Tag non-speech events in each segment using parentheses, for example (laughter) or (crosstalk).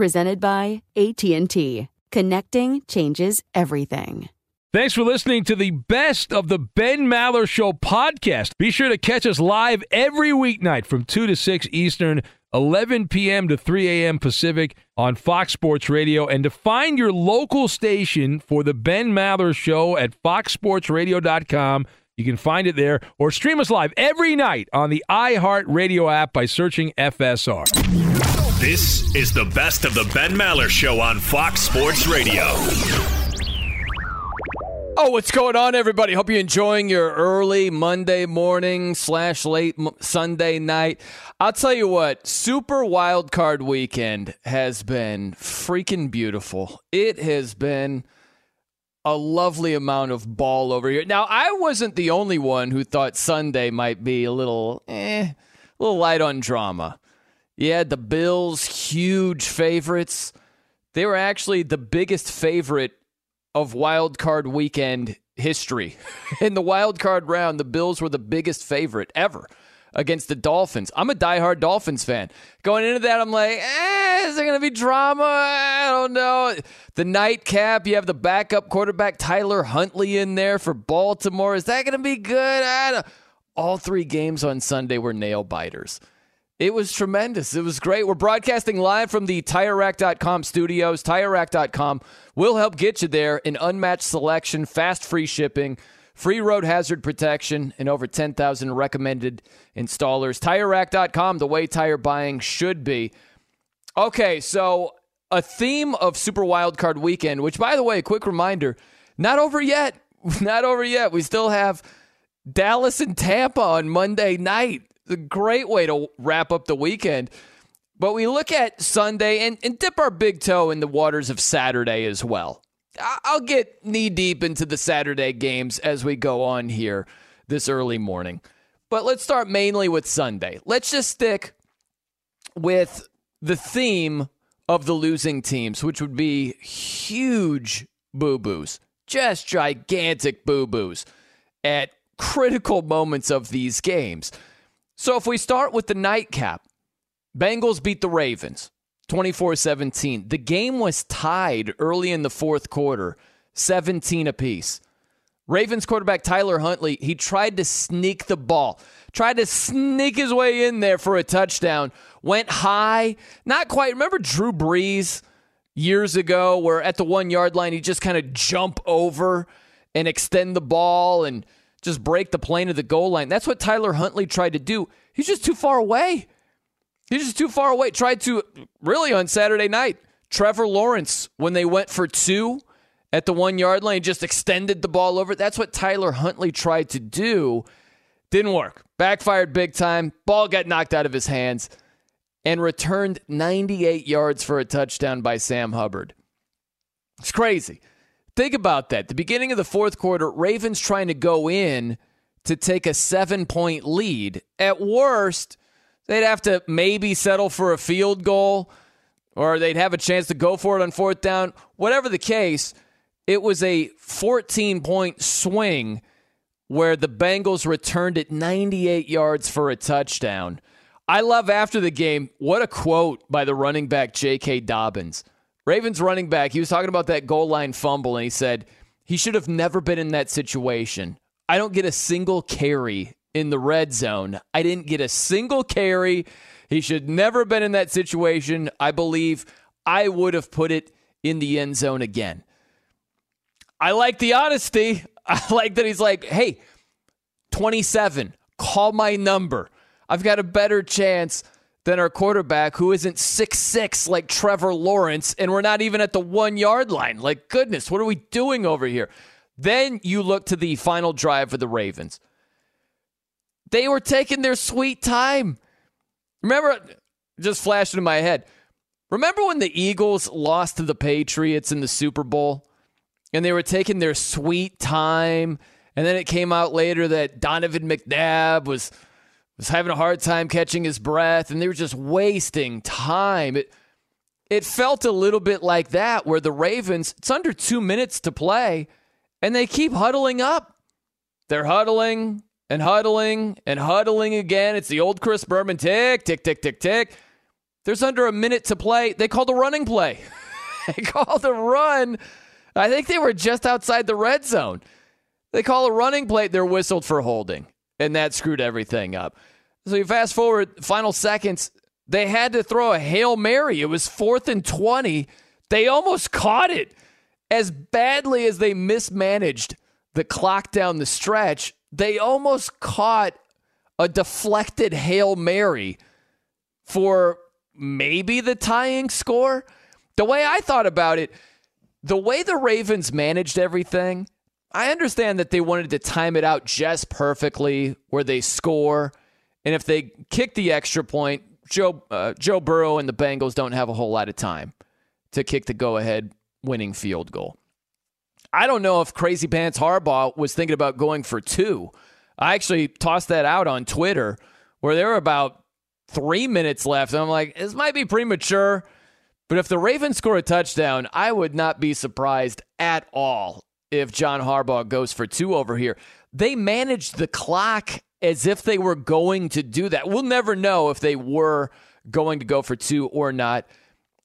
Presented by AT&T. Connecting changes everything. Thanks for listening to the best of the Ben Maller Show podcast. Be sure to catch us live every weeknight from 2 to 6 Eastern, 11 p.m. to 3 a.m. Pacific on Fox Sports Radio. And to find your local station for the Ben Maller Show at foxsportsradio.com, you can find it there or stream us live every night on the iHeartRadio app by searching FSR. This is the best of the Ben Maller Show on Fox Sports Radio. Oh, what's going on, everybody? Hope you're enjoying your early Monday morning slash late Sunday night. I'll tell you what, Super Wild Card Weekend has been freaking beautiful. It has been a lovely amount of ball over here. Now, I wasn't the only one who thought Sunday might be a little, eh, a little light on drama. Yeah, the Bills, huge favorites. They were actually the biggest favorite of wild card weekend history. (laughs) In the wild card round, the Bills were the biggest favorite ever against the Dolphins. I'm a diehard Dolphins fan. Going into that, I'm like, eh, is there going to be drama? I don't know. The nightcap, you have the backup quarterback Tyler Huntley in there for Baltimore. Is that going to be good? All three games on Sunday were nail biters. It was tremendous. It was great. We're broadcasting live from the TireRack.com studios. TireRack.com will help get you there. An unmatched selection, fast free shipping, free road hazard protection, and over 10,000 recommended installers. TireRack.com, the way tire buying should be. Okay, so a theme of Super Wildcard Weekend, which, by the way, quick reminder, not over yet. (laughs) Not over yet. We still have Dallas and Tampa on Monday night a great way to wrap up the weekend. But we look at Sunday and, and dip our big toe in the waters of Saturday as well. I'll get knee deep into the Saturday games as we go on here this early morning. But let's start mainly with Sunday. Let's just stick with the theme of the losing teams, which would be huge boo boos, just gigantic boo boos at critical moments of these games. So if we start with the nightcap, Bengals beat the Ravens 24 17. The game was tied early in the fourth quarter, 17 apiece. Ravens quarterback Tyler Huntley, he tried to sneak the ball, tried to sneak his way in there for a touchdown, went high, not quite. Remember Drew Brees years ago where at the one yard line, he just kind of jump over and extend the ball and just break the plane of the goal line. That's what Tyler Huntley tried to do. He's just too far away. He's just too far away. Tried to, really, on Saturday night, Trevor Lawrence, when they went for two at the one yard line, just extended the ball over. That's what Tyler Huntley tried to do. Didn't work. Backfired big time. Ball got knocked out of his hands and returned 98 yards for a touchdown by Sam Hubbard. It's crazy. Think about that. The beginning of the fourth quarter, Ravens trying to go in to take a seven point lead. At worst, they'd have to maybe settle for a field goal or they'd have a chance to go for it on fourth down. Whatever the case, it was a 14 point swing where the Bengals returned it 98 yards for a touchdown. I love after the game, what a quote by the running back J.K. Dobbins. Ravens running back, he was talking about that goal line fumble, and he said, he should have never been in that situation. I don't get a single carry in the red zone. I didn't get a single carry. He should never have been in that situation. I believe I would have put it in the end zone again. I like the honesty. (laughs) I like that he's like, hey, 27, call my number. I've got a better chance than our quarterback who isn't six six like Trevor Lawrence, and we're not even at the one yard line. Like, goodness, what are we doing over here? Then you look to the final drive for the Ravens. They were taking their sweet time. Remember, just flashed in my head. Remember when the Eagles lost to the Patriots in the Super Bowl and they were taking their sweet time? And then it came out later that Donovan McNabb was was having a hard time catching his breath and they were just wasting time. It it felt a little bit like that where the Ravens, it's under 2 minutes to play and they keep huddling up. They're huddling and huddling and huddling again. It's the old Chris Berman tick, tick, tick, tick, tick. There's under a minute to play. They called a running play. (laughs) they called a run. I think they were just outside the red zone. They call a running play. They're whistled for holding, and that screwed everything up. So you fast forward, final seconds, they had to throw a Hail Mary. It was fourth and 20. They almost caught it. As badly as they mismanaged the clock down the stretch, they almost caught a deflected Hail Mary for maybe the tying score. The way I thought about it, the way the Ravens managed everything, I understand that they wanted to time it out just perfectly where they score. And if they kick the extra point, Joe, uh, Joe Burrow and the Bengals don't have a whole lot of time to kick the go ahead winning field goal. I don't know if Crazy Pants Harbaugh was thinking about going for two. I actually tossed that out on Twitter where there were about three minutes left. And I'm like, this might be premature. But if the Ravens score a touchdown, I would not be surprised at all if John Harbaugh goes for two over here. They managed the clock as if they were going to do that. We'll never know if they were going to go for two or not.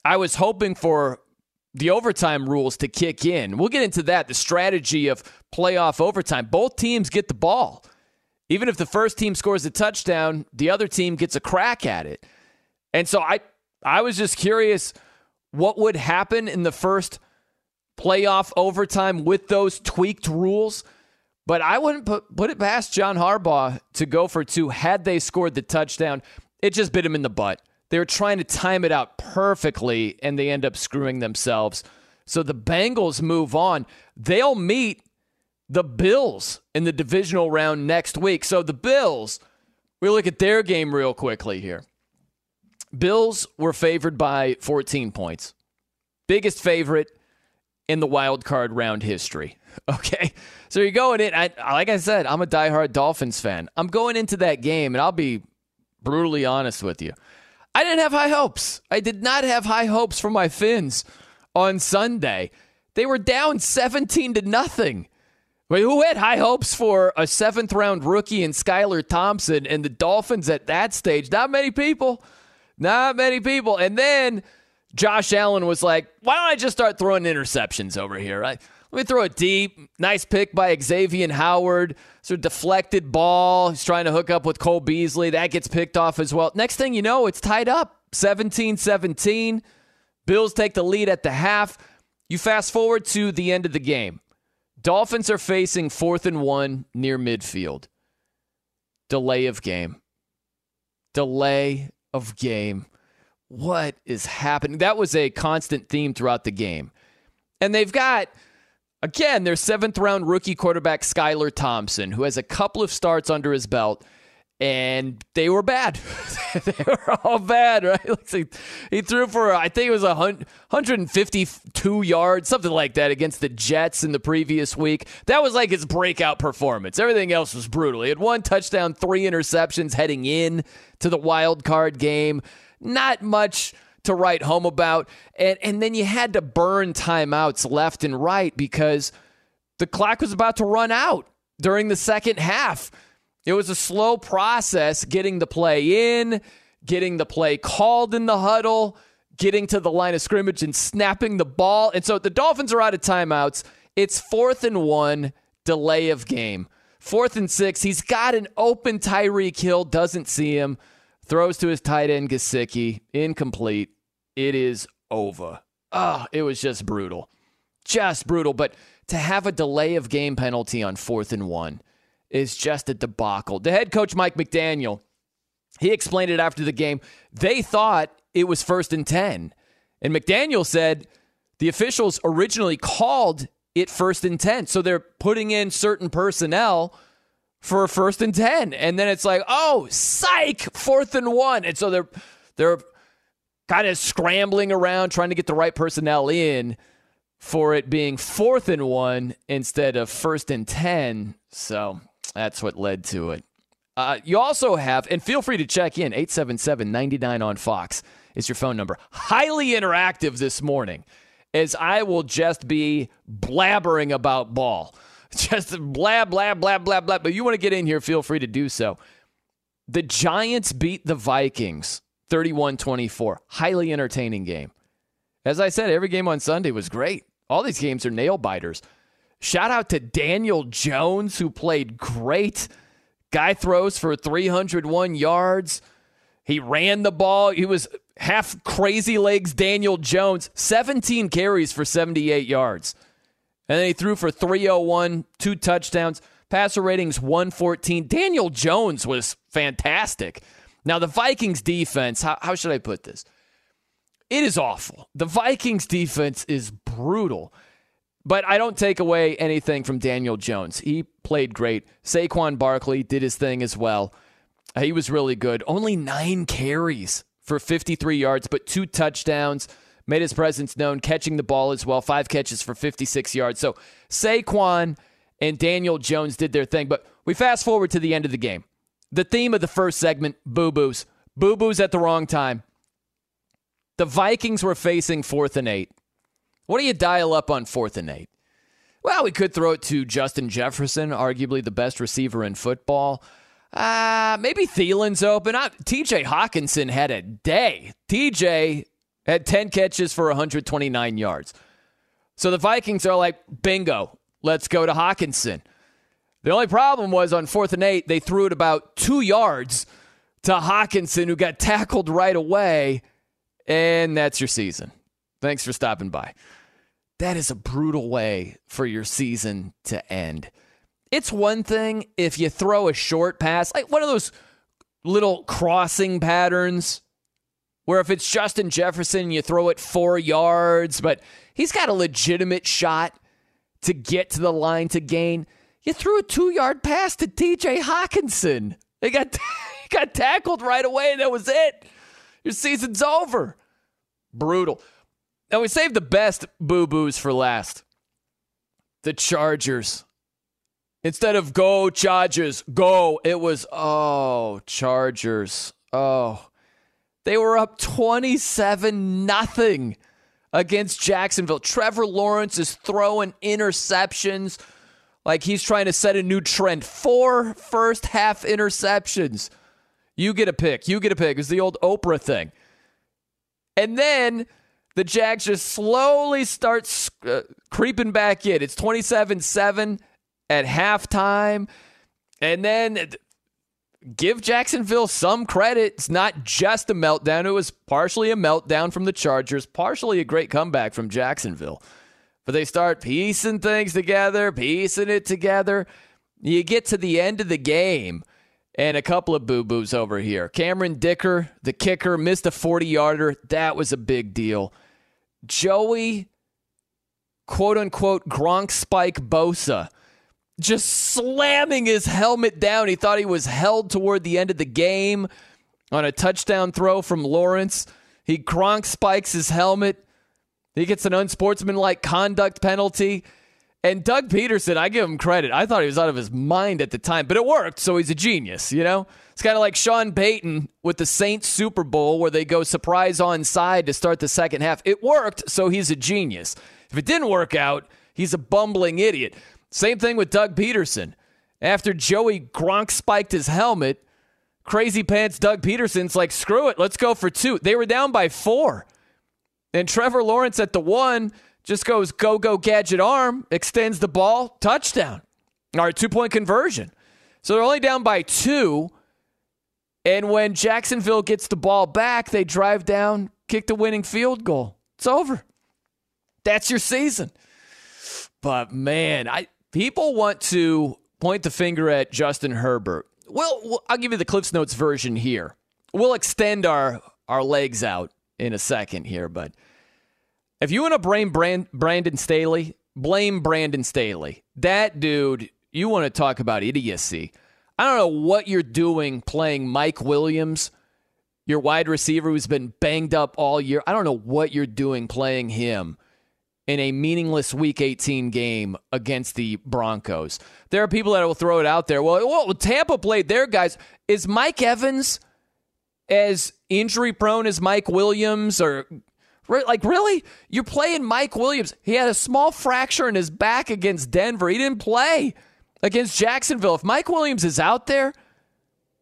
I was hoping for the overtime rules to kick in. We'll get into that, the strategy of playoff overtime. Both teams get the ball. Even if the first team scores a touchdown, the other team gets a crack at it. And so I I was just curious what would happen in the first playoff overtime with those tweaked rules. But I wouldn't put, put it past John Harbaugh to go for two had they scored the touchdown. It just bit him in the butt. They were trying to time it out perfectly, and they end up screwing themselves. So the Bengals move on. They'll meet the Bills in the divisional round next week. So the Bills, we look at their game real quickly here. Bills were favored by 14 points. Biggest favorite in the wild card round history. (laughs) Okay. So you're going in. I, like I said, I'm a diehard Dolphins fan. I'm going into that game, and I'll be brutally honest with you. I didn't have high hopes. I did not have high hopes for my Fins on Sunday. They were down 17 to nothing. Wait, who had high hopes for a seventh round rookie in Skylar Thompson and the Dolphins at that stage? Not many people. Not many people. And then Josh Allen was like, why don't I just start throwing interceptions over here? Right? Let me throw it deep. Nice pick by Xavier Howard. Sort of deflected ball. He's trying to hook up with Cole Beasley. That gets picked off as well. Next thing you know, it's tied up 17 17. Bills take the lead at the half. You fast forward to the end of the game. Dolphins are facing fourth and one near midfield. Delay of game. Delay of game. What is happening? That was a constant theme throughout the game. And they've got, again, their seventh round rookie quarterback, Skylar Thompson, who has a couple of starts under his belt and they were bad. (laughs) they were all bad, right? (laughs) he threw for I think it was a 152 yards, something like that, against the Jets in the previous week. That was like his breakout performance. Everything else was brutal. He had one touchdown, three interceptions heading in to the wild card game. Not much to write home about, and and then you had to burn timeouts left and right because the clock was about to run out during the second half. It was a slow process getting the play in, getting the play called in the huddle, getting to the line of scrimmage and snapping the ball. And so the Dolphins are out of timeouts. It's fourth and one, delay of game. Fourth and six, he's got an open Tyreek Hill, doesn't see him, throws to his tight end Gesicki, incomplete. It is over. Oh, it was just brutal. Just brutal. But to have a delay of game penalty on fourth and one – is just a debacle. The head coach, Mike McDaniel, he explained it after the game. They thought it was first and 10. And McDaniel said the officials originally called it first and 10. So they're putting in certain personnel for first and 10. And then it's like, oh, psych, fourth and one. And so they're, they're kind of scrambling around trying to get the right personnel in for it being fourth and one instead of first and 10. So that's what led to it. Uh, you also have, and feel free to check in 877 99 on Fox is your phone number. Highly interactive this morning, as I will just be blabbering about ball. (laughs) Just blab, blab, blab, blab, blab. But you want to get in here, feel free to do so. The Giants beat the Vikings 31 24. Highly entertaining game. As I said, every game on Sunday was great. All these games are nail biters. Shout out to Daniel Jones, who played great. Guy throws for 301 yards. He ran the ball. He was half crazy legs Daniel Jones, 17 carries for 78 yards. And then he threw for 301, two touchdowns. Passer ratings 114. Daniel Jones was fantastic. Now, the Vikings defense, how, how should I put this? It is awful. The Vikings defense is brutal. But I don't take away anything from Daniel Jones. He played great. Saquon Barkley did his thing as well. He was really good. Only nine carries for 53 yards, but two touchdowns. Made his presence known, catching the ball as well. Five catches for 56 yards. So Saquon and Daniel Jones did their thing. But we fast forward to the end of the game. The theme of the first segment boo boos. Boo boos at the wrong time. The Vikings were facing fourth and eight. What do you dial up on fourth and eight? Well, we could throw it to Justin Jefferson, arguably the best receiver in football. Uh, maybe Thielen's open. Uh, TJ Hockenson had a day. TJ had 10 catches for 129 yards. So the Vikings are like, bingo, let's go to Hockenson. The only problem was on fourth and eight, they threw it about two yards to Hockenson, who got tackled right away. And that's your season. Thanks for stopping by. That is a brutal way for your season to end. It's one thing if you throw a short pass, like one of those little crossing patterns where if it's Justin Jefferson, you throw it four yards, but he's got a legitimate shot to get to the line to gain. You threw a two yard pass to TJ Hockenson. He got, (laughs) he got tackled right away. and That was it. Your season's over. Brutal. Now we saved the best boo boos for last. The Chargers. Instead of go Chargers, go, it was oh, Chargers. Oh. They were up 27 nothing against Jacksonville. Trevor Lawrence is throwing interceptions like he's trying to set a new trend. Four first half interceptions. You get a pick. You get a pick. It's the old Oprah thing. And then the Jags just slowly start uh, creeping back in. It's 27 7 at halftime. And then give Jacksonville some credit. It's not just a meltdown. It was partially a meltdown from the Chargers, partially a great comeback from Jacksonville. But they start piecing things together, piecing it together. You get to the end of the game and a couple of boo boos over here. Cameron Dicker, the kicker, missed a 40 yarder. That was a big deal. Joey, quote unquote, Gronk Spike Bosa, just slamming his helmet down. He thought he was held toward the end of the game on a touchdown throw from Lawrence. He Gronk spikes his helmet. He gets an unsportsmanlike conduct penalty. And Doug Pederson, I give him credit. I thought he was out of his mind at the time, but it worked, so he's a genius, you know? It's kind of like Sean Payton with the Saints Super Bowl where they go surprise on side to start the second half. It worked, so he's a genius. If it didn't work out, he's a bumbling idiot. Same thing with Doug Pederson. After Joey Gronk spiked his helmet, crazy pants Doug Pederson's like, screw it, let's go for two. They were down by four. And Trevor Lawrence at the one just goes go go gadget arm, extends the ball, touchdown. All right, two point conversion. So they're only down by two. And when Jacksonville gets the ball back, they drive down, kick the winning field goal. It's over. That's your season. But man, I people want to point the finger at Justin Herbert. Well, I'll give you the Cliffs Notes version here. We'll extend our our legs out in a second here, but if you want to blame Brand, Brandon Staley, blame Brandon Staley. That dude, you want to talk about idiocy. I don't know what you're doing playing Mike Williams, your wide receiver who's been banged up all year. I don't know what you're doing playing him in a meaningless Week 18 game against the Broncos. There are people that will throw it out there. Well, well Tampa played their guys. Is Mike Evans as injury prone as Mike Williams or like, really? You're playing Mike Williams. He had a small fracture in his back against Denver. He didn't play against Jacksonville. If Mike Williams is out there,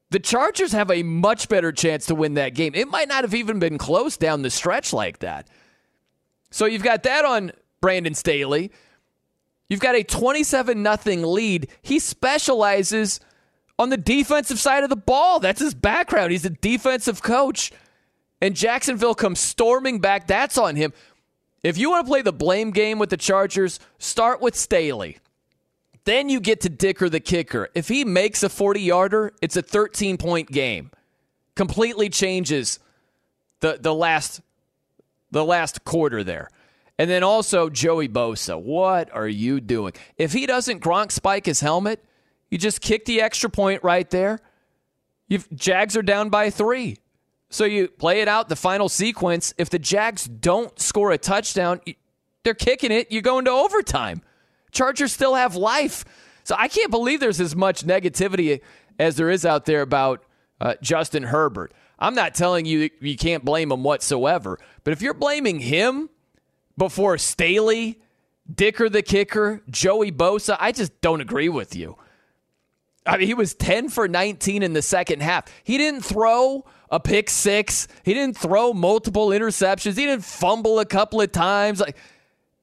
the Chargers have a much better chance to win that game. It might not have even been close down the stretch like that. So you've got that on Brandon Staley. You've got a 27 0 lead. He specializes on the defensive side of the ball. That's his background. He's a defensive coach and Jacksonville comes storming back, that's on him. If you want to play the blame game with the Chargers, start with Staley. Then you get to Dicker the kicker. If he makes a 40 yarder, it's a 13 point game. Completely changes the, the last the last quarter there. And then also Joey Bosa. What are you doing? If he doesn't Gronk spike his helmet, you just kick the extra point right there. You've Jags are down by three. So you play it out, the final sequence. If the Jags don't score a touchdown, they're kicking it. You go into overtime. Chargers still have life. So I can't believe there's as much negativity as there is out there about uh, Justin Herbert. I'm not telling you you can't blame him whatsoever, but if you're blaming him before Staley, Dicker the kicker, Joey Bosa, I just don't agree with you. I mean, he was 10 for 19 in the second half. He didn't throw a pick six. He didn't throw multiple interceptions. He didn't fumble a couple of times. Like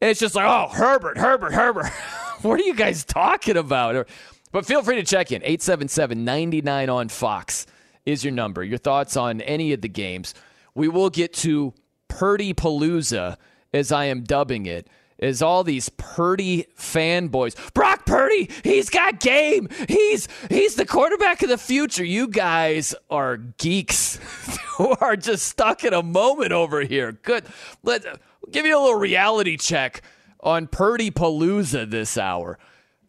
it's just like, oh, Herbert, Herbert, Herbert. (laughs) what are you guys talking about? But feel free to check in. 877-99 on Fox is your number. Your thoughts on any of the games. We will get to Purdy Palooza, as I am dubbing it is all these Purdy fanboys. Brock Purdy, he's got game. He's he's the quarterback of the future. You guys are geeks (laughs) who are just stuck in a moment over here. Good. Let give you a little reality check on Purdy Palooza this hour.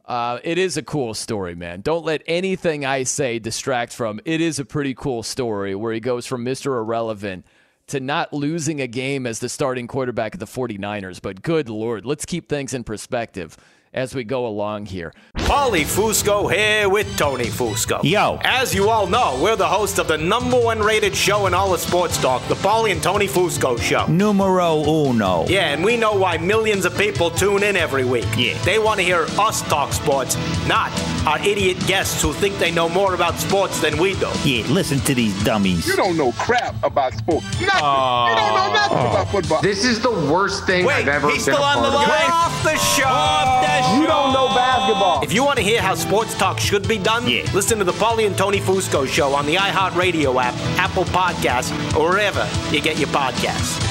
Uh, it is a cool story, man. Don't let anything I say distract from. It is a pretty cool story where he goes from Mr. Irrelevant to not losing a game as the starting quarterback of the 49ers. But good Lord, let's keep things in perspective as we go along here. Paulie Fusco here with Tony Fusco. Yo. As you all know, we're the host of the number one rated show in all of sports talk, the Paulie and Tony Fusco Show. Numero uno. Yeah, and we know why millions of people tune in every week. Yeah. They want to hear us talk sports, not our idiot guests who think they know more about sports than we do. Yeah, listen to these dummies. You don't know crap about sports. Nothing. Uh, you don't know nothing uh, about football. This is the worst thing Wait, I've ever he's been still a on the line. of. Off the show. Off the You don't know basketball. If you want to hear how sports talk should be done, listen to the Paulie and Tony Fusco show on the iHeartRadio app, Apple Podcasts, or wherever you get your podcasts.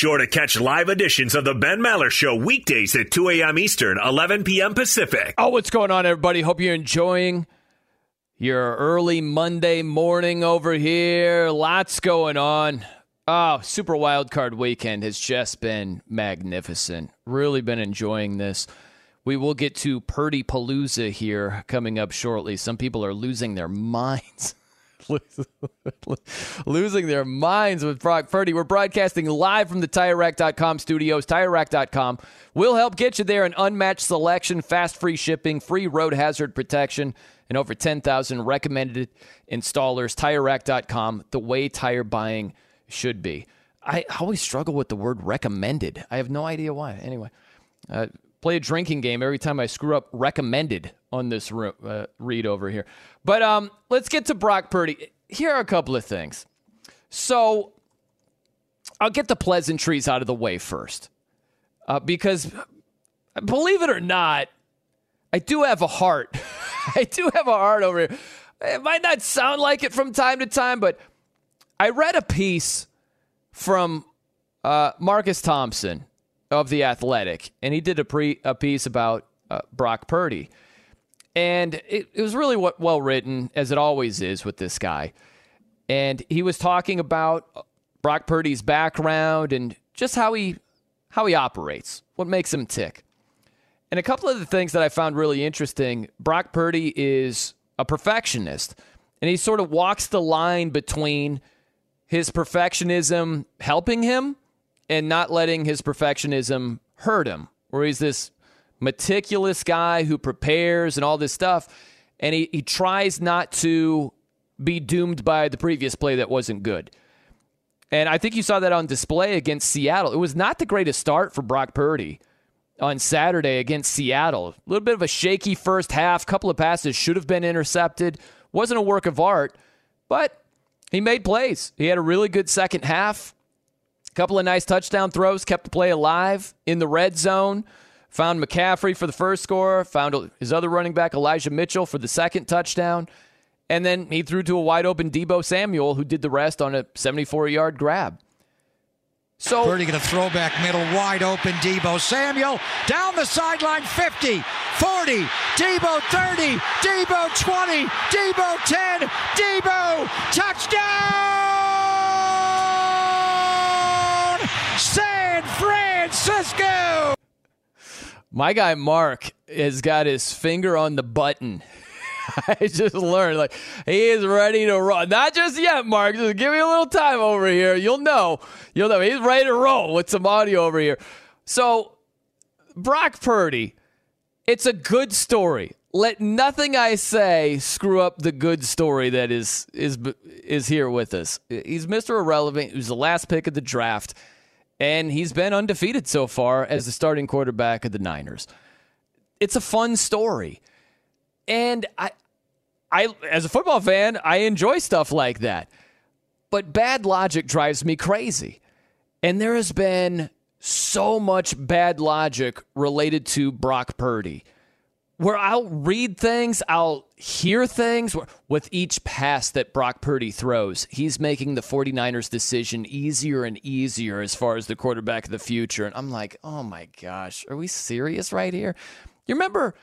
Sure to catch live editions of the Ben Maller Show weekdays at 2 a.m. Eastern, 11 p.m. Pacific. Oh, what's going on, everybody? Hope you're enjoying your early Monday morning over here. Lots going on. Oh, Super Wild Card Weekend has just been magnificent. Really been enjoying this. We will get to Purdy Palooza here coming up shortly. Some people are losing their (laughs) minds. (laughs) losing their minds with Brock Purdy. We're broadcasting live from the TireRack.com studios. TireRack.com will help get you there an unmatched selection, fast free shipping, free road hazard protection, and over 10,000 recommended installers. TireRack.com, the way tire buying should be. I always struggle with the word recommended. I have no idea why. Anyway, uh, play a drinking game every time I screw up recommended on this ro- uh, read over here. But um, let's get to Brock Purdy. Here are a couple of things. So I'll get the pleasantries out of the way first. Uh, because believe it or not, I do have a heart. (laughs) I do have a heart over here. It might not sound like it from time to time, but I read a piece from uh, Marcus Thompson of The Athletic, and he did a, pre, a piece about uh, Brock Purdy. And it, it was really well written, as it always is with this guy. And he was talking about Brock Purdy's background and just how he how he operates, what makes him tick. And a couple of the things that I found really interesting, Brock Purdy is a perfectionist, and he sort of walks the line between his perfectionism helping him and not letting his perfectionism hurt him, where he's this meticulous guy who prepares and all this stuff. And he, he tries not to be doomed by the previous play that wasn't good. And I think you saw that on display against Seattle. It was not the greatest start for Brock Purdy on Saturday against Seattle. A little bit of a shaky first half. Couple of passes should have been intercepted. Wasn't a work of art, but he made plays. He had a really good second half. A couple of nice touchdown throws, kept the play alive in the red zone. Found McCaffrey for the first score, found his other running back, Elijah Mitchell, for the second touchdown. And then he threw to a wide open Deebo Samuel, who did the rest on a 74 yard grab. So Purdy going to throw back middle, wide open. Deebo Samuel down the sideline, 50, 40, Deebo 30, Deebo 20, Deebo 10, Deebo touchdown, San Francisco. My guy Mark has got his finger on the button. (laughs) I just learned like he is ready to run. Not just yet, Mark. Just give me a little time over here. You'll know. You'll know. He's ready to roll with some audio over here. So, Brock Purdy, it's a good story. Let nothing I say screw up the good story that is is is here with us. He's Mr. Irrelevant. He was the last pick of the draft, and he's been undefeated so far as the starting quarterback of the Niners. It's a fun story. And I, I, as a football fan, I enjoy stuff like that. But bad logic drives me crazy. And there has been so much bad logic related to Brock Purdy where I'll read things, I'll hear things with each pass that Brock Purdy throws. He's making the 49ers decision easier and easier as far as the quarterback of the future. And I'm like, oh my gosh, are we serious right here? You remember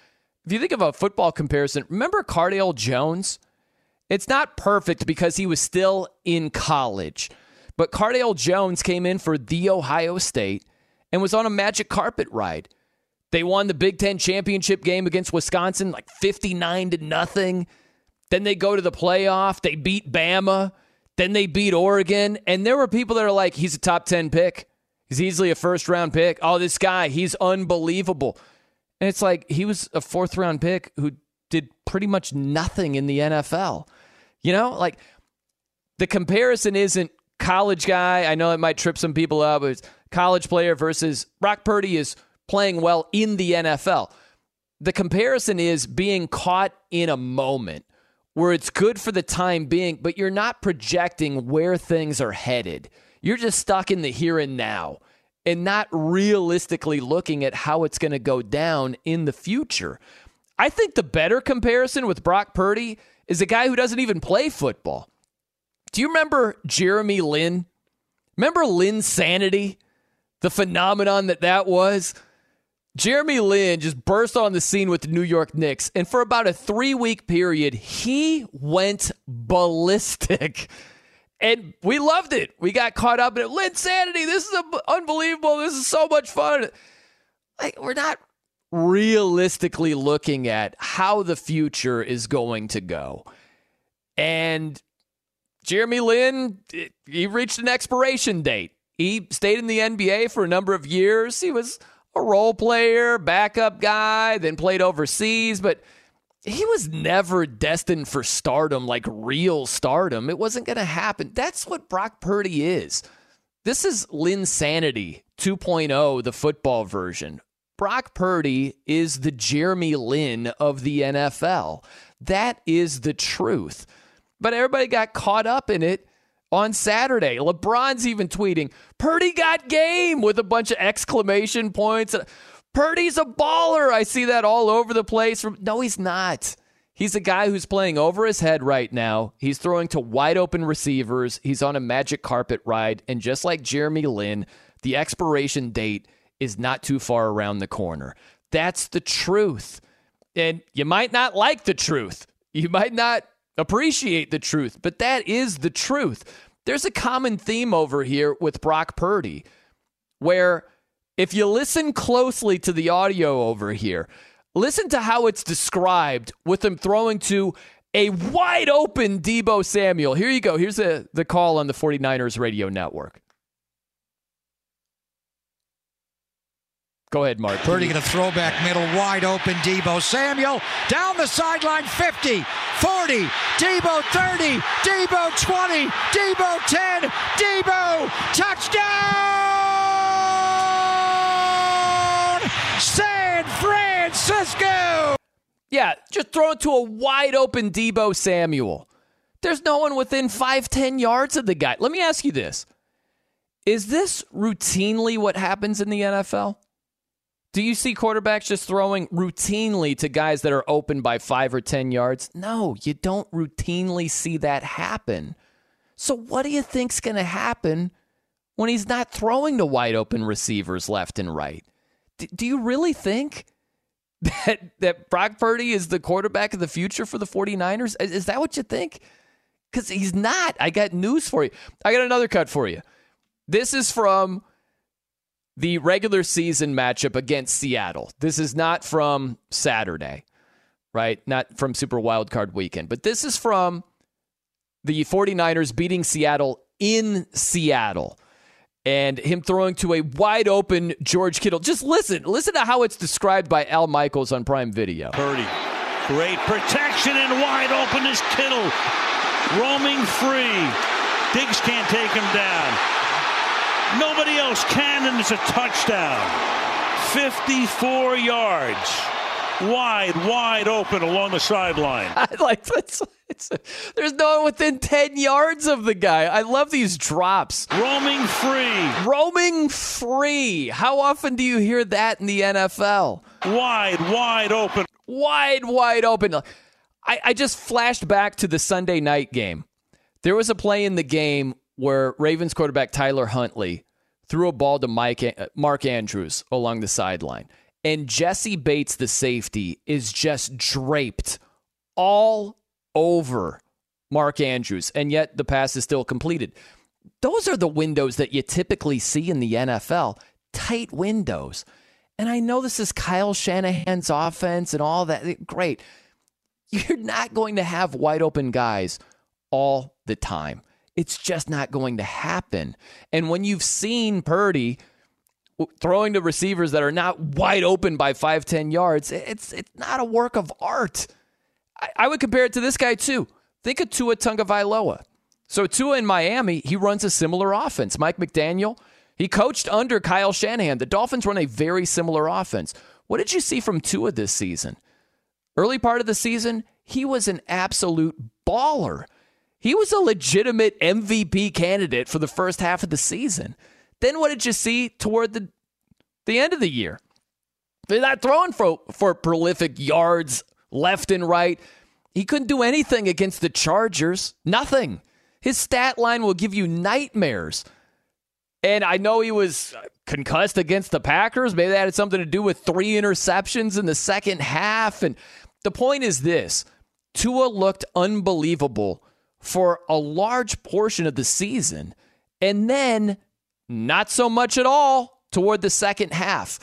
if you think of a football comparison, remember Cardale Jones? It's not perfect because he was still in college, but Cardale Jones came in for the Ohio State and was on a magic carpet ride. They won the Big Ten championship game against Wisconsin like 59 to nothing. Then they go to the playoff. They beat Bama. Then they beat Oregon. And there were people that are like, he's a top 10 pick. He's easily a first round pick. Oh, this guy, he's unbelievable. And it's like he was a fourth round pick who did pretty much nothing in the NFL. You know, like the comparison isn't college guy. I know it might trip some people up, but it's college player versus Brock Purdy is playing well in the NFL. The comparison is being caught in a moment where it's good for the time being, but you're not projecting where things are headed. You're just stuck in the here and now and not realistically looking at how it's going to go down in the future. I think the better comparison with Brock Purdy is a guy who doesn't even play football. Do you remember Jeremy Lin? Remember Linsanity? The phenomenon that that was? Jeremy Lin just burst on the scene with the New York Knicks, and for about a three week period, he went ballistic. And we loved it. We got caught up in it. Linsanity, this is unbelievable. This is so much fun. Like, we're not realistically looking at how the future is going to go. And Jeremy Lin, he reached an expiration date. He stayed in the NBA for a number of years. He was a role player, backup guy, then played overseas, but he was never destined for stardom, like real stardom. It wasn't going to happen. That's what Brock Purdy is. This is Linsanity 2.0, the football version. Brock Purdy is the Jeremy Lin of the NFL. That is the truth. But everybody got caught up in it on Saturday. LeBron's even tweeting, Purdy got game with a bunch of exclamation points. Purdy's a baller. I see that all over the place. No, he's not. He's a guy who's playing over his head right now. He's throwing to wide open receivers. He's on a magic carpet ride. And just like Jeremy Lin, the expiration date is not too far around the corner. That's the truth. And you might not like the truth. You might not appreciate the truth, but that is the truth. There's a common theme over here with Brock Purdy where if you listen closely to the audio over here, listen to how it's described with him throwing to a wide open Deebo Samuel. Here you go. Here's the, the call on the 49ers radio network. Go ahead, Mark. Purdy going to throw back middle, wide open. Deebo Samuel down the sideline, 50, 40, Deebo 30, Deebo 20, Deebo 10, Deebo touchdown! San Francisco! Yeah, just throw it to a wide open Deebo Samuel. There's no one within five, ten yards of the guy. Let me ask you this. Is this routinely what happens in the NFL? Do you see quarterbacks just throwing routinely to guys that are open by five or 10 yards? No, you don't routinely see that happen. So, what do you think's going to happen when he's not throwing to wide open receivers left and right? D- do you really think (laughs) that, that Brock Purdy is the quarterback of the future for the 49ers? Is, is that what you think? Because he's not. I got news for you. I got another cut for you. This is from the regular season matchup against Seattle. This is not from Saturday, right? Not from Super Wild Card weekend, but this is from the 49ers beating Seattle in Seattle and him throwing to a wide open George Kittle. Just listen, listen to how it's described by Al Michaels on Prime Video. Purdy, great protection and wide open is Kittle, roaming free. Diggs can't take him down. Nobody else can, and it's a touchdown. 54 yards. Wide, wide open along the sideline. (laughs) I like that's it's, there's no one within 10 yards of the guy. I love these drops. Roaming free. Roaming free. How often do you hear that in the NFL? Wide, wide open. Wide, wide open. I, I just flashed back to the Sunday night game. There was a play in the game where Ravens quarterback Tyler Huntley threw a ball to Mike, uh, Mark Andrews along the sideline. And Jessie Bates, the safety, is just draped all over Mark Andrews. And yet the pass is still completed. Those are the windows that you typically see in the NFL tight windows. And I know this is Kyle Shanahan's offense and all that. Great. You're not going to have wide open guys all the time. It's just not going to happen. And when you've seen Purdy throwing to receivers that are not wide open by five, 10 yards, it's, it's not a work of art. I, I would compare it to this guy too. Think of Tua Tagovailoa. So Tua in Miami, he runs a similar offense. Mike McDaniel, he coached under Kyle Shanahan. The Dolphins run a very similar offense. What did you see from Tua this season? Early part of the season, he was an absolute baller. He was a legitimate MVP candidate for the first half of the season. Then what did you see toward the the end of the year? They're not throwing for, for prolific yards left and right. He couldn't do anything against the Chargers. Nothing. His stat line will give you nightmares. And I know he was concussed against the Packers. Maybe that had something to do with three interceptions in the second half. And the point is this Tua looked unbelievable for a large portion of the season. And then not so much at all toward the second half.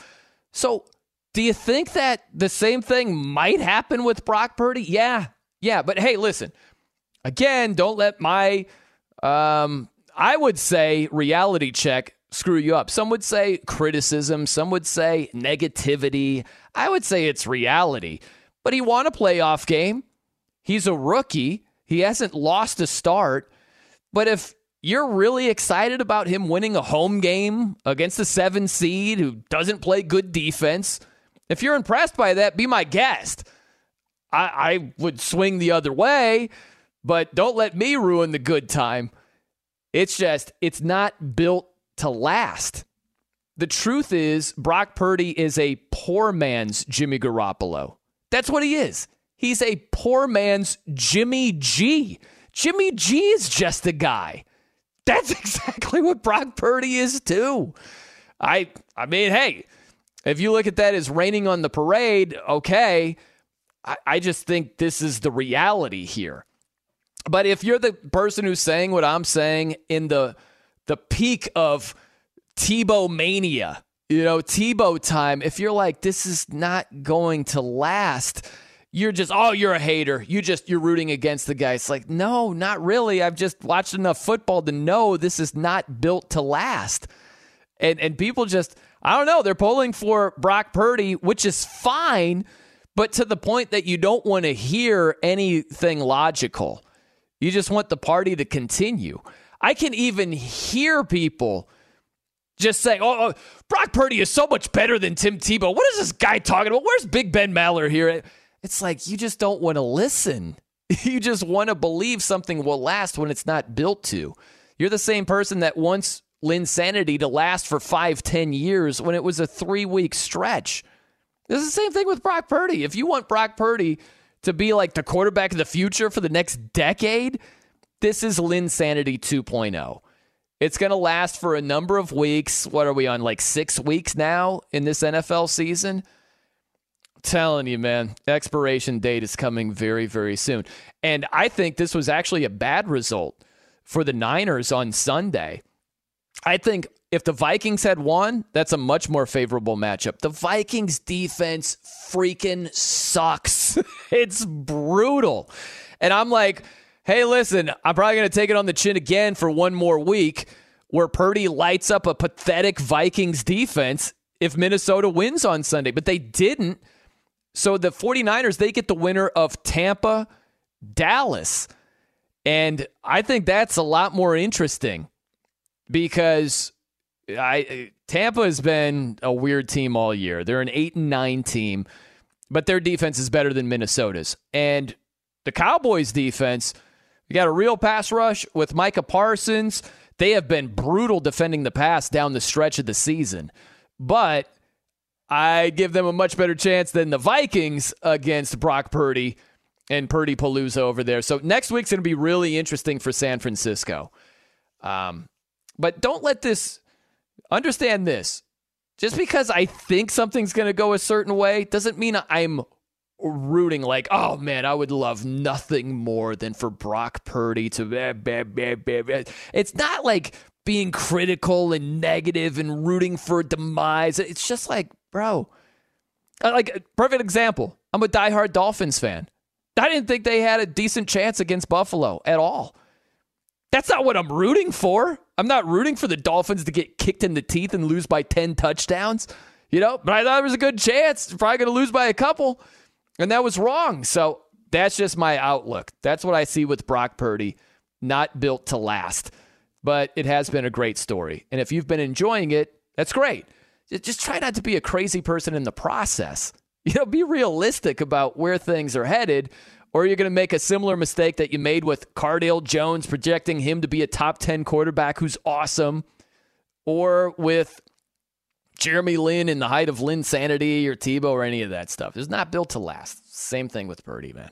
So, do you think that the same thing might happen with Brock Purdy? Yeah. Yeah, but hey, listen. Again, don't let my um I would say reality check screw you up. Some would say criticism, some would say negativity. I would say it's reality. But he won a playoff game. He's a rookie. He hasn't lost a start. But if you're really excited about him winning a home game against a seven seed who doesn't play good defense, if you're impressed by that, be my guest. I, I would swing the other way, but don't let me ruin the good time. It's just, it's not built to last. The truth is, Brock Purdy is a poor man's Jimmy Garoppolo. That's what he is. He's a poor man's Jimmy G. Jimmy G is just a guy. That's (laughs) exactly what Brock Purdy is too. I I mean, hey, if you look at that as raining on the parade, okay. I, I just think this is the reality here. But if you're the person who's saying what I'm saying in the the peak of Tebow mania, you know, Tebow time, if you're like, this is not going to last, you're just oh you're a hater you just you're rooting against the guy it's like no not really i've just watched enough football to know this is not built to last and and people just i don't know they're polling for brock purdy which is fine but to the point that you don't want to hear anything logical you just want the party to continue i can even hear people just saying, oh, oh, Brock Purdy is so much better than Tim Tebow. What is this guy talking about? Where's Big Ben Maller here? It's like you just don't want to listen. (laughs) You just want to believe something will last when it's not built to. You're the same person that once Linsanity to last for five, ten years when it was a three week stretch. It's the same thing with Brock Purdy. If you want Brock Purdy to be like the quarterback of the future for the next decade, this is Linsanity 2.0. It's going to last for a number of weeks. What are we on, like six weeks now in this NFL season? Telling you, man, expiration date is coming very, very soon. And I think this was actually a bad result for the Niners on Sunday. I think if the Vikings had won, that's a much more favorable matchup. The Vikings defense freaking sucks. (laughs) it's brutal. And I'm like, hey, listen, I'm probably going to take it on the chin again for one more week where Purdy lights up a pathetic Vikings defense if Minnesota wins on Sunday. But they didn't. So the 49ers, they get the winner of Tampa, Dallas. And I think that's a lot more interesting because I Tampa has been a weird team all year. They're an 8 and 9 team, but their defense is better than Minnesota's. And the Cowboys defense, you got a real pass rush with Micah Parsons. They have been brutal defending the pass down the stretch of the season. But I give them a much better chance than the Vikings against Brock Purdy and Purdy Palooza over there. So next week's going to be really interesting for San Francisco. Um, but don't let this, understand this. Just because I think something's going to go a certain way doesn't mean I'm rooting like, oh man, I would love nothing more than for Brock Purdy to. It's not like being critical and negative and rooting for demise. It's just like, bro, like perfect example. I'm a diehard Dolphins fan. I didn't think they had a decent chance against Buffalo at all. That's not what I'm rooting for. I'm not rooting for the Dolphins to get kicked in the teeth and lose by 10 touchdowns, you know, but I thought there was a good chance. Probably going to lose by a couple, and that was wrong. So that's just my outlook. That's what I see with Brock Purdy, not built to last but it has been a great story. And if you've been enjoying it, that's great. Just try not to be a crazy person in the process. (laughs) You know, be realistic about where things are headed, or you're going to make a similar mistake that you made with Cardale Jones, projecting him to be a top 10 quarterback who's awesome, or with Jeremy Lin in the height of Linsanity or Tebow or any of that stuff. It's not built to last. Same thing with Purdy, man.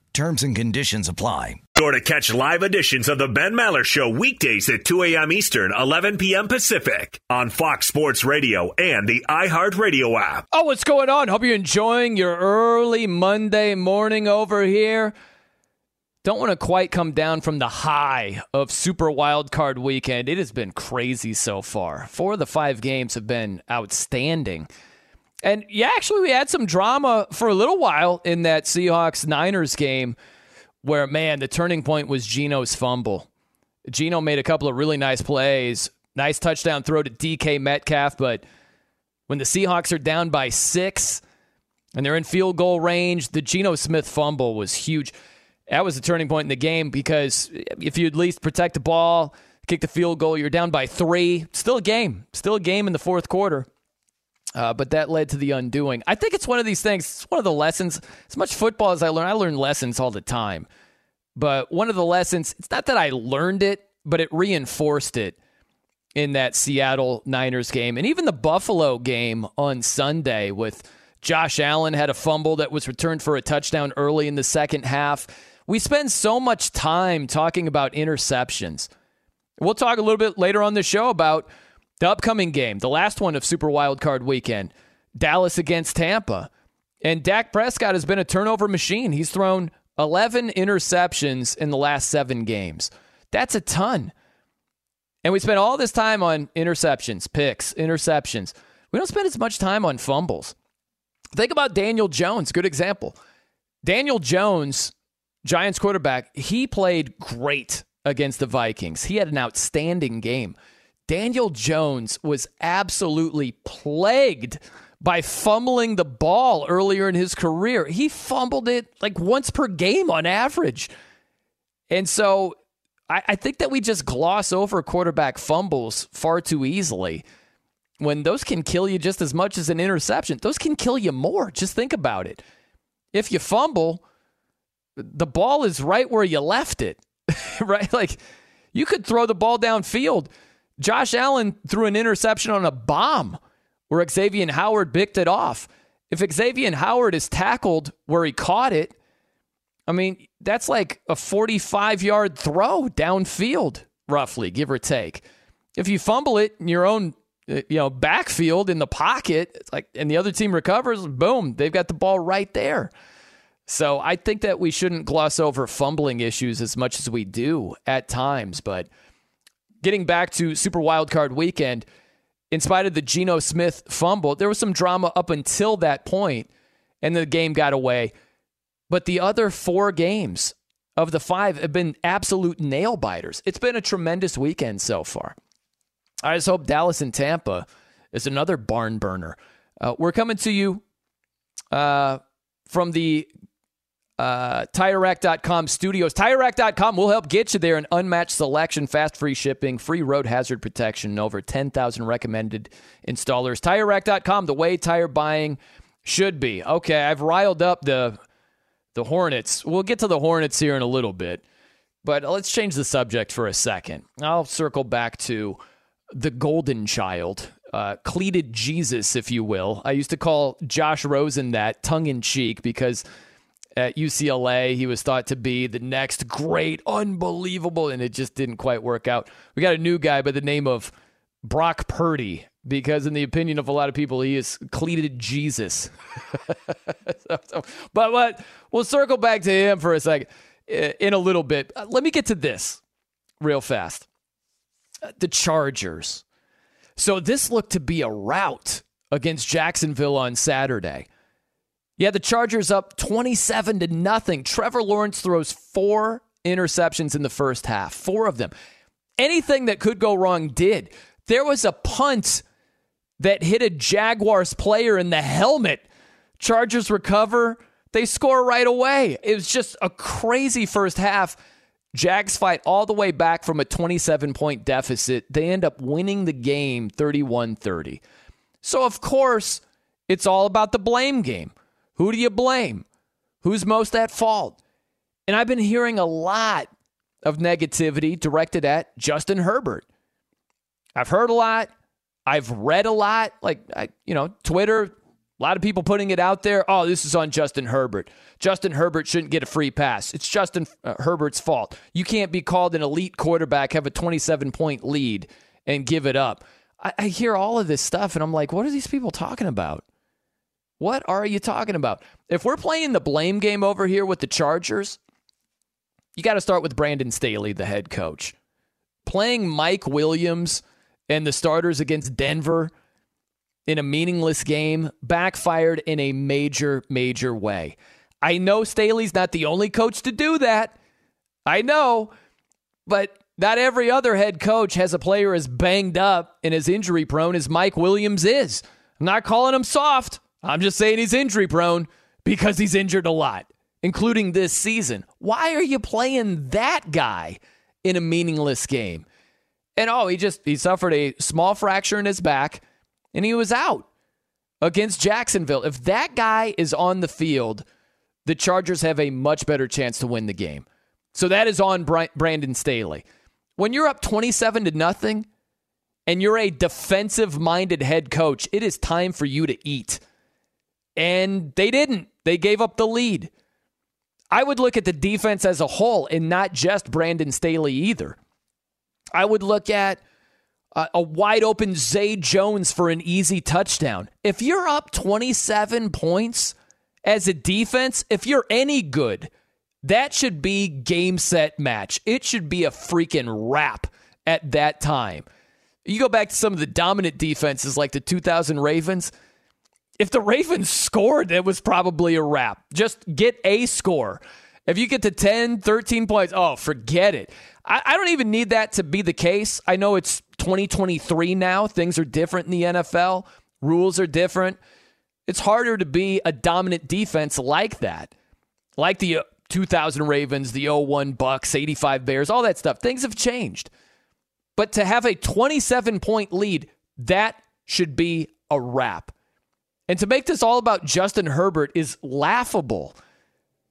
Terms and conditions apply. Sure to catch live editions of the Ben Maller Show weekdays at 2 a.m. Eastern, 11 p.m. Pacific on Fox Sports Radio and the iHeartRadio app. Oh, what's going on? Hope you're enjoying your early Monday morning over here. Don't want to quite come down from the high of Super Wild Card Weekend. It has been crazy so far. Four of the five games have been outstanding. And yeah, actually, we had some drama for a little while in that Seahawks Niners game where, man, the turning point was Geno's fumble. Geno made a couple of really nice plays, nice touchdown throw to DK Metcalf, but when the Seahawks are down by six and they're in field goal range, the Geno Smith fumble was huge. That was the turning point in the game because if you at least protect the ball, kick the field goal, you're down by three. Still a game. Still a game in the fourth quarter. Uh, but that led to the undoing. I think it's one of these things. It's one of the lessons. As much football as I learn, I learn lessons all the time. But one of the lessons, it's not that I learned it, but it reinforced it in that Seattle Niners game. And even the Buffalo game on Sunday with Josh Allen had a fumble that was returned for a touchdown early in the second half. We spend so much time talking about interceptions. We'll talk a little bit later on the show about the upcoming game, the last one of Super Wild Card Weekend, Dallas against Tampa. And Dak Prescott has been a turnover machine. He's thrown 11 interceptions in the last seven games. That's a ton. And we spend all this time on interceptions, picks, interceptions. We don't spend as much time on fumbles. Think about Daniel Jones, good example. Daniel Jones, Giants quarterback, he played great against the Vikings. He had an outstanding game. Daniel Jones was absolutely plagued by fumbling the ball earlier in his career. He fumbled it like once per game on average. And so I, I, think that we just gloss over quarterback fumbles far too easily when those can kill you just as much as an interception. Those can kill you more. Just think about it. If you fumble, the ball is right where you left it, (laughs) right? Like you could throw the ball downfield Josh Allen threw an interception on a bomb where Xavier Howard picked it off. If Xavier Howard is tackled where he caught it, I mean, that's like a 45 yard throw downfield, roughly, give or take. If you fumble it in your own uh, you know backfield in the pocket it's like and the other team recovers boom they've got the ball right there so i think that we shouldn't gloss over fumbling issues as much as we do at times but getting back to Super Wildcard Weekend, in spite of the Geno Smith fumble, there was some drama up until that point, and the game got away. But the other four games of the five have been absolute nail biters. It's been a tremendous weekend so far. I just hope Dallas and Tampa is another barn burner. Uh, we're coming to you uh, from the uh, TireRack.com studios. TireRack.com will help get you there an unmatched selection, fast free shipping, free road hazard protection, and over 10,000 recommended installers. TireRack.com, the way tire buying should be. Okay, I've riled up the the Hornets. We'll get to the Hornets here in a little bit, but let's change the subject for a second. I'll circle back to the golden child, uh, cleated Jesus, if you will. I used to call Josh Rosen that tongue in cheek because – at UCLA. He was thought to be the next great, unbelievable, and it just didn't quite work out. We got a new guy by the name of Brock Purdy because, in the opinion of a lot of people, he is cleated Jesus. (laughs) so, so, but what we'll circle back to him for a second in a little bit. Uh, let me get to this real fast. Uh, the Chargers. So this looked to be a rout against Jacksonville on Saturday. Yeah, the Chargers up 27 to nothing. Trevor Lawrence throws four interceptions in the first half, four of them. Anything that could go wrong did. There was a punt that hit a Jaguars player in the helmet. Chargers recover, They score right away. It was just a crazy first half. Jags fight all the way back from a 27 point deficit. They end up winning the game 31 30. So, of course, it's all about the blame game. Who do you blame? Who's most at fault? And I've been hearing a lot of negativity directed at Justin Herbert. I've heard a lot. I've read a lot. Like, I, you know, Twitter, a lot of people putting it out there. Oh, this is on Justin Herbert. Justin Herbert shouldn't get a free pass. It's Justin uh, Herbert's fault. You can't be called an elite quarterback, have a 27 point lead, and give it up. I, I hear all of this stuff, and I'm like, what are these people talking about? What are you talking about? If we're playing the blame game over here with the Chargers, you got to start with Brandon Staley, the head coach. Playing Mike Williams and the starters against Denver in a meaningless game backfired in a major, major way. I know Staley's not the only coach to do that. I know, but not every other head coach has a player as banged up and as injury prone as Mike Williams is. I'm not calling him soft. I'm just saying he's injury prone because he's injured a lot, including this season. Why are you playing that guy in a meaningless game? And oh, he just he suffered a small fracture in his back and he was out against Jacksonville. If that guy is on the field, the Chargers have a much better chance to win the game. So that is on Brandon Staley. When you're up 27 to nothing and you're a defensive minded head coach, it is time for you to eat. And they didn't. They gave up the lead. I would look at the defense as a whole and not just Brandon Staley either. I would look at a wide open Zay Jones for an easy touchdown. If you're up 27 points as a defense, if you're any good, that should be game set match. It should be a freaking wrap at that time. You go back to some of the dominant defenses like the 2000 Ravens. If the Ravens scored, it was probably a wrap. Just get a score. If you get to 10, 13 points, oh, forget it. I, I don't even need that to be the case. I know it's 2023 now. Things are different in the NFL, rules are different. It's harder to be a dominant defense like that, like the uh, 2000 Ravens, the 01 Bucks, 85 Bears, all that stuff. Things have changed. But to have a 27 point lead, that should be a wrap. And to make this all about Justin Herbert is laughable.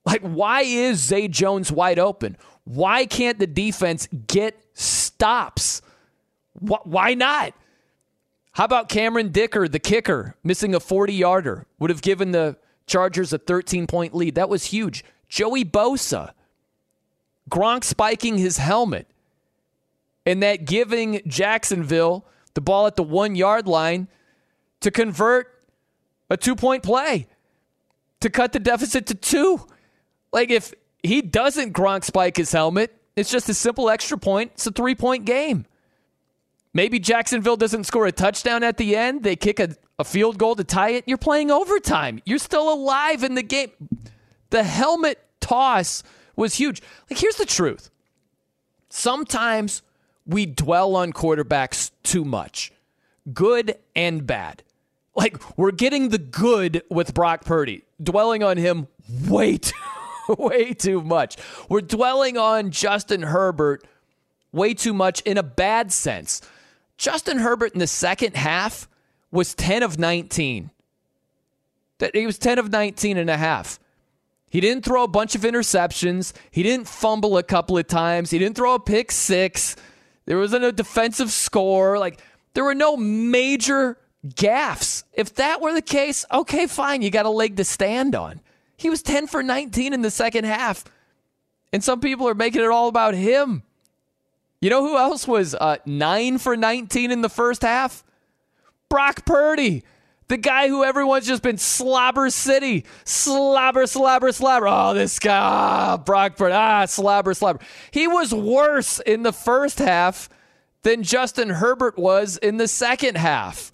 Like, why is Zay Jones wide open? Why can't the defense get stops? Why not? How about Cameron Dicker, the kicker, missing a 40 yarder? Would have given the Chargers a 13 point lead. That was huge. Joey Bosa, Gronk spiking his helmet, and that giving Jacksonville the ball at the one yard line to convert a two point play to cut the deficit to two. Like, if he doesn't Gronk spike his helmet, it's just a simple extra point. It's a three point game. Maybe Jacksonville doesn't score a touchdown at the end. They kick a, a field goal to tie it. You're playing overtime. You're still alive in the game. The helmet toss was huge. Like, here's the truth sometimes we dwell on quarterbacks too much, good and bad. Like, we're getting the good with Brock Purdy, dwelling on him way (laughs) too, way too much. We're dwelling on Justin Herbert way too much in a bad sense. Justin Herbert in the second half was 10 of 19. That he was 10 of 19 and a half. He didn't throw a bunch of interceptions. He didn't fumble a couple of times. He didn't throw a pick six. There wasn't a defensive score. Like there were no major gaffes. If that were the case, okay, fine. You got a leg to stand on. He was 10 for 19 in the second half. And some people are making it all about him. You know who else was uh, 9 for 19 in the first half? Brock Purdy. The guy who everyone's just been slobber city. Slobber, slobber, slobber. Oh, this guy, ah, Brock Purdy. Ah, slobber, slobber. He was worse in the first half than Justin Herbert was in the second half.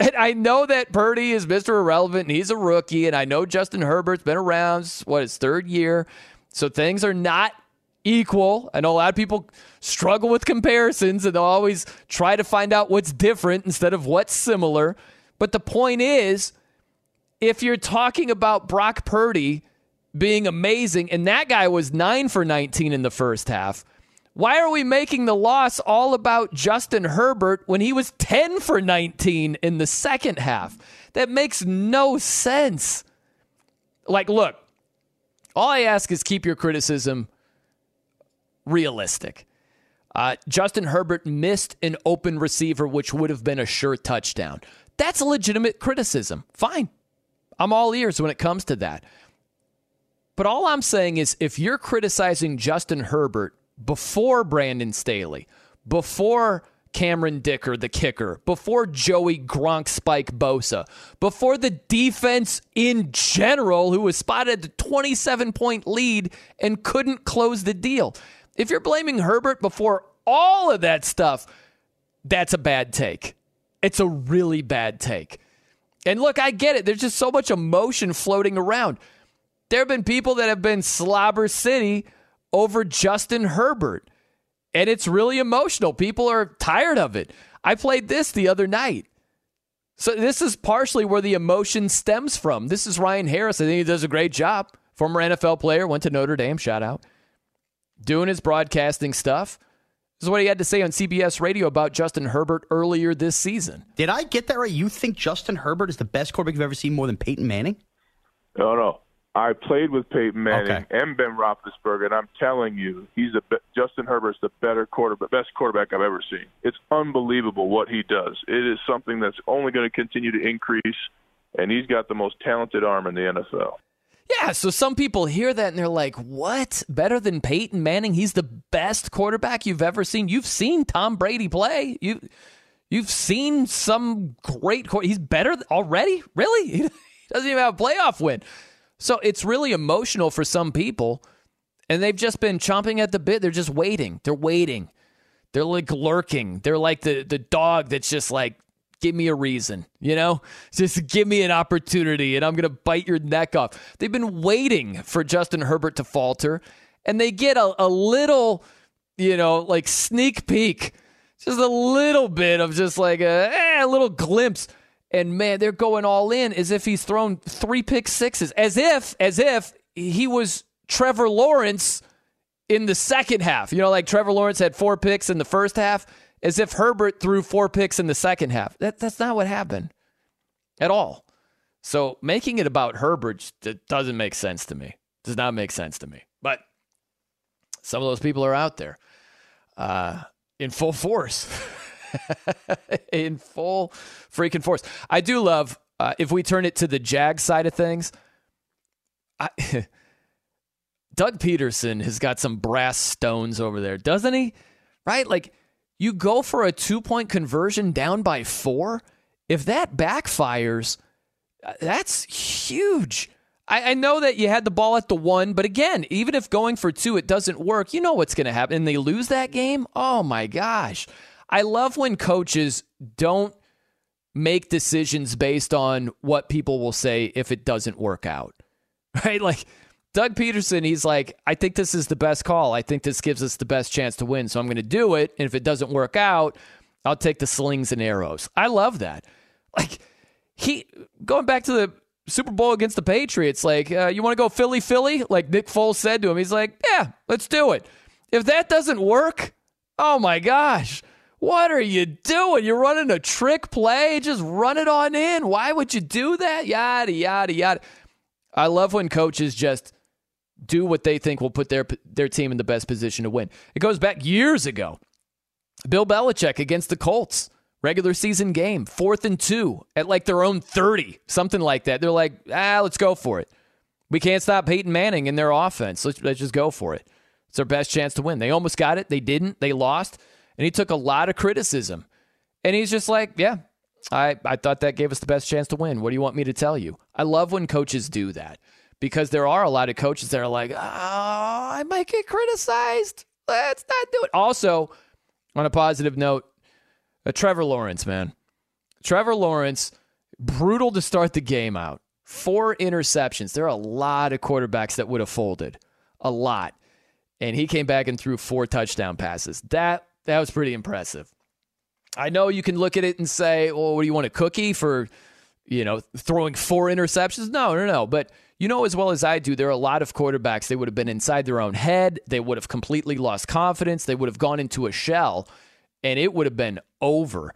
And I know that Purdy is Mr. Irrelevant and he's a rookie. And I know Justin Herbert's been around, what, his third year. So things are not equal. I know a lot of people struggle with comparisons and they'll always try to find out what's different instead of what's similar. But the point is, if you're talking about Brock Purdy being amazing, and that guy was nine for 19 in the first half, why are we making the loss all about Justin Herbert when he was 10 for 19 in the second half? That makes no sense. Like, look, all I ask is keep your criticism realistic. Uh, Justin Herbert missed an open receiver, which would have been a sure touchdown. That's a legitimate criticism. Fine. I'm all ears when it comes to that. But all I'm saying is if you're criticizing Justin Herbert before Brandon Staley, before Cameron Dicker, the kicker, before Joey Gronk Spike Bosa, before the defense in general, who was spotted the 27 point lead and couldn't close the deal. If you're blaming Herbert before all of that stuff, that's a bad take. It's a really bad take. And look, I get it. There's just so much emotion floating around. There have been people that have been slobber city over Justin Herbert. And it's really emotional. People are tired of it. I played this the other night. So this is partially where the emotion stems from. This is Ryan Harris. I think he does a great job. Former NFL player, went to Notre Dame, shout out. Doing his broadcasting stuff. This is what he had to say on CBS radio about Justin Herbert earlier this season. Did I get that right? You think Justin Herbert is the best quarterback you've ever seen more than Peyton Manning? No, no. I played with Peyton Manning Okay. and Ben Roethlisberger, and I'm telling you, he's a Justin Herbert's the better quarterback, best quarterback I've ever seen. It's unbelievable what he does. It is something that's only going to continue to increase, and he's got the most talented arm in the NFL. Yeah, so some people hear that and they're like, "What? Better than Peyton Manning? He's the best quarterback you've ever seen. You've seen Tom Brady play. You you've seen some great he's better already? Really? (laughs) He doesn't even have a playoff win." So it's really emotional for some people and they've just been chomping at the bit. They're just waiting. They're waiting. They're like lurking. They're like the the dog that's just like give me a reason, you know? (laughs) Just give me an opportunity and I'm going to bite your neck off. They've been waiting for Justin Herbert to falter and they get a, a little, you know, like sneak peek, just a little bit of just like a, eh, a little glimpse. And man, they're going all in as if he's thrown three pick sixes, as if, as if he was Trevor Lawrence in the second half. You know, like Trevor Lawrence had four picks in the first half, as if Herbert threw four picks in the second half. That, that's not what happened at all. So making it about Herbert doesn't make sense to me. Does not make sense to me. But some of those people are out there uh, in full force. (laughs) (laughs) in full freaking force. I do love uh, if we turn it to the Jag side of things. I, (laughs) Doug Pederson has got some brass stones over there, doesn't he? Right? Like you go for a two point conversion down by four. If that backfires, uh, that's huge. I, I know that you had the ball at the one, but again, even if going for two it doesn't work, you know what's going to happen. And they lose that game. Oh my gosh. I love when coaches don't make decisions based on what people will say if it doesn't work out. (laughs) Right? Like Doug Pederson, he's like, I think this is the best call. I think this gives us the best chance to win. So I'm going to do it. And if it doesn't work out, I'll take the slings and arrows. I love that. Like, he, going back to the Super Bowl against the Patriots, like, uh, you want to go Philly, Philly? Like Nick Foles said to him, he's like, yeah, let's do it. If that doesn't work, oh my gosh, what are you doing? You're running a trick play? Just run it on in. Why would you do that? Yada, yada, yada. I love when coaches just do what they think will put their their team in the best position to win. It goes back years ago. Bill Belichick against the Colts, regular season game, fourth and two at like their own 30, something like that. They're like, ah, let's go for it. We can't stop Peyton Manning in their offense. Let's, let's just go for it. It's their best chance to win. They almost got it. They didn't. They lost. And he took a lot of criticism. And he's just like, yeah, I, I thought that gave us the best chance to win. What do you want me to tell you? I love when coaches do that because there are a lot of coaches that are like, oh, I might get criticized. Let's not do it. Also, on a positive note, uh, Trevor Lawrence, man. Trevor Lawrence, brutal to start the game out. Four interceptions. There are a lot of quarterbacks that would have folded. A lot. And he came back and threw four touchdown passes. That that was pretty impressive. I know you can look at it and say, well, what do you want a cookie for, you know, throwing four interceptions. No, no, no. But you know as well as I do, there are a lot of quarterbacks. They would have been inside their own head. They would have completely lost confidence. They would have gone into a shell, and it would have been over.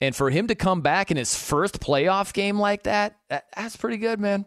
And for him to come back in his first playoff game like that, that's pretty good, man.